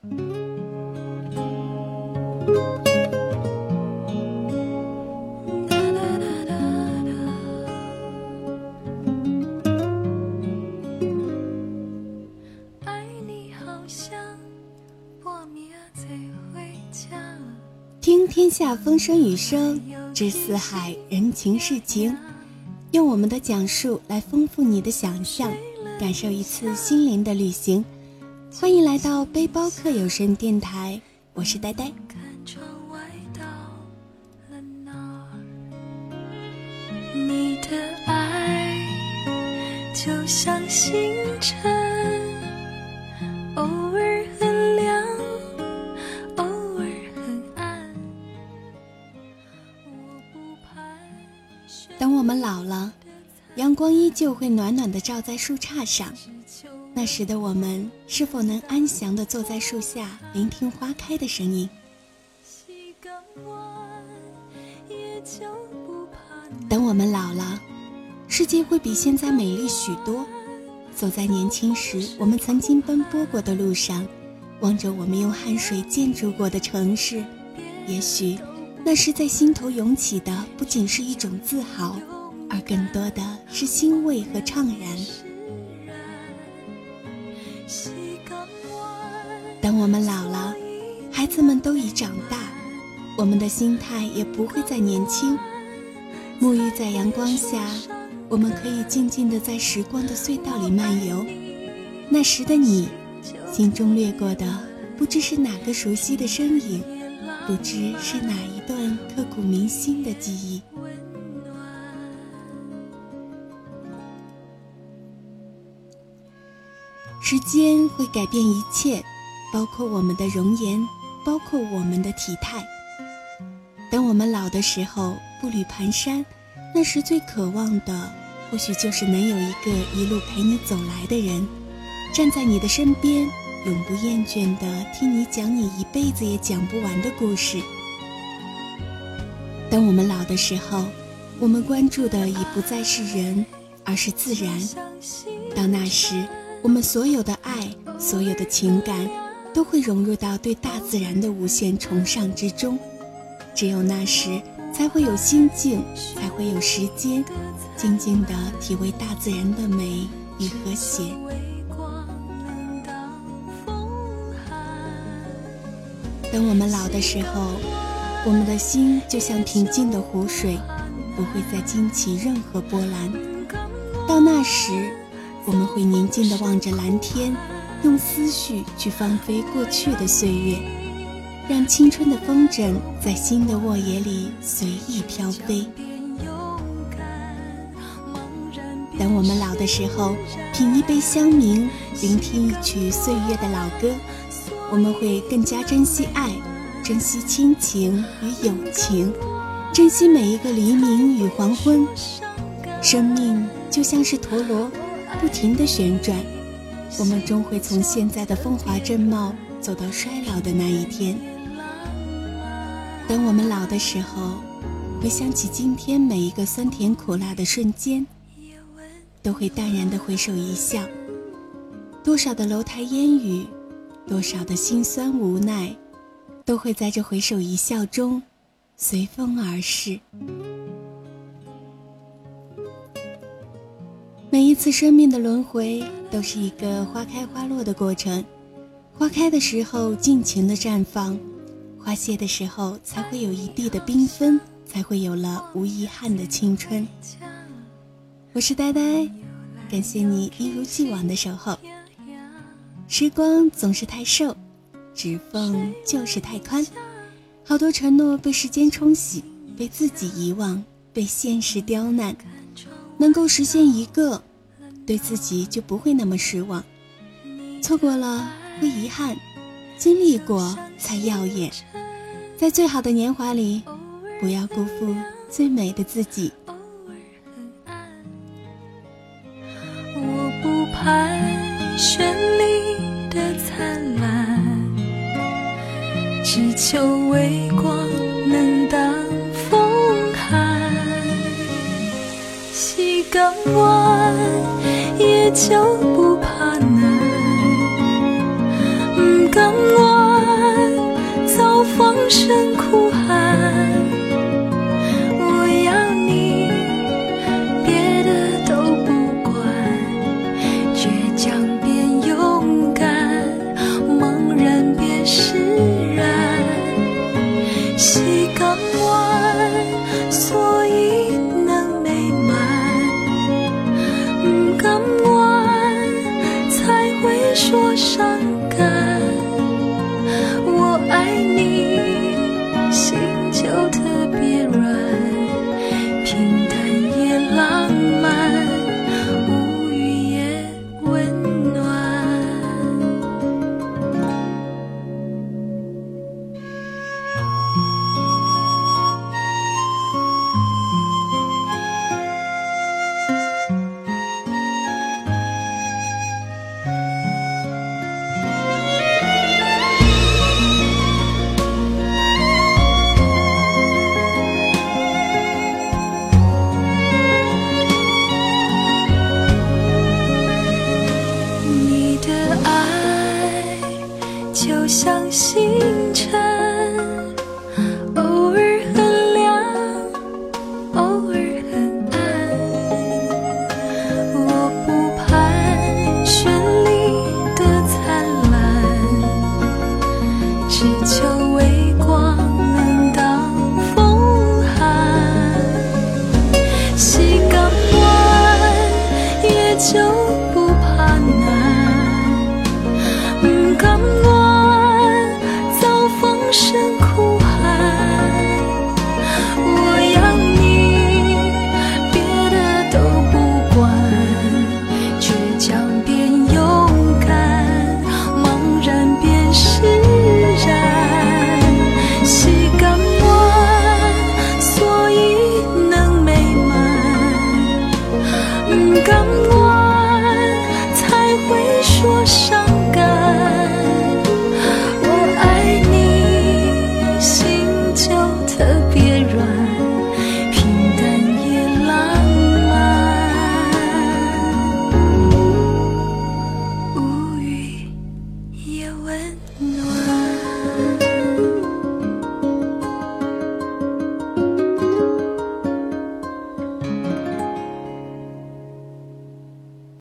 听天下风声雨声，知四海人情世情，用我们的讲述来丰富你的想象，感受一次心灵的旅行。欢迎来到背包客有声电台，我是呆呆。你的爱就像星辰。偶尔很亮，偶尔很暗。等我们老了，阳光依旧会暖暖的照在树杈上。那时的我们，是否能安详的坐在树下，聆听花开的声音？等我们老了，世界会比现在美丽许多。走在年轻时我们曾经奔波过的路上，望着我们用汗水建筑过的城市，也许那时在心头涌起的，不仅是一种自豪。而更多的是欣慰和怅然。等我们老了，孩子们都已长大，我们的心态也不会再年轻。沐浴在阳光下，我们可以静静地在时光的隧道里漫游。那时的你，心中掠过的不知是哪个熟悉的身影，不知是哪一段刻骨铭心的记忆。时间会改变一切，包括我们的容颜，包括我们的体态。等我们老的时候，步履蹒跚，那时最渴望的，或许就是能有一个一路陪你走来的人，站在你的身边，永不厌倦地听你讲你一辈子也讲不完的故事。等我们老的时候，我们关注的已不再是人，而是自然。到那时。我们所有的爱，所有的情感，都会融入到对大自然的无限崇尚之中。只有那时，才会有心境，才会有时间，静静地体味大自然的美与和谐。等我们老的时候，我们的心就像平静的湖水，不会再惊起任何波澜。到那时。我们会宁静地望着蓝天，用思绪去放飞过去的岁月，让青春的风筝在新的沃野里随意飘飞。等我们老的时候，品一杯香茗，聆听一曲岁月的老歌，我们会更加珍惜爱，珍惜亲情与友情，珍惜每一个黎明与黄昏。生命就像是陀螺。不停的旋转，我们终会从现在的风华正茂走到衰老的那一天。等我们老的时候，回想起今天每一个酸甜苦辣的瞬间，都会淡然的回首一笑。多少的楼台烟雨，多少的辛酸无奈，都会在这回首一笑中随风而逝。每一次生命的轮回，都是一个花开花落的过程。花开的时候尽情的绽放，花谢的时候才会有一地的缤纷，才会有了无遗憾的青春。我是呆呆，感谢你一如既往的守候。时光总是太瘦，指缝就是太宽。好多承诺被时间冲洗，被自己遗忘，被现实刁难。能够实现一个，对自己就不会那么失望。错过了会遗憾，经历过才耀眼。在最好的年华里，不要辜负最美的自己。我不盼绚丽的灿烂，只求微光能挡。港湾就不怕难。不甘愿早放声哭伤就像星辰，或许。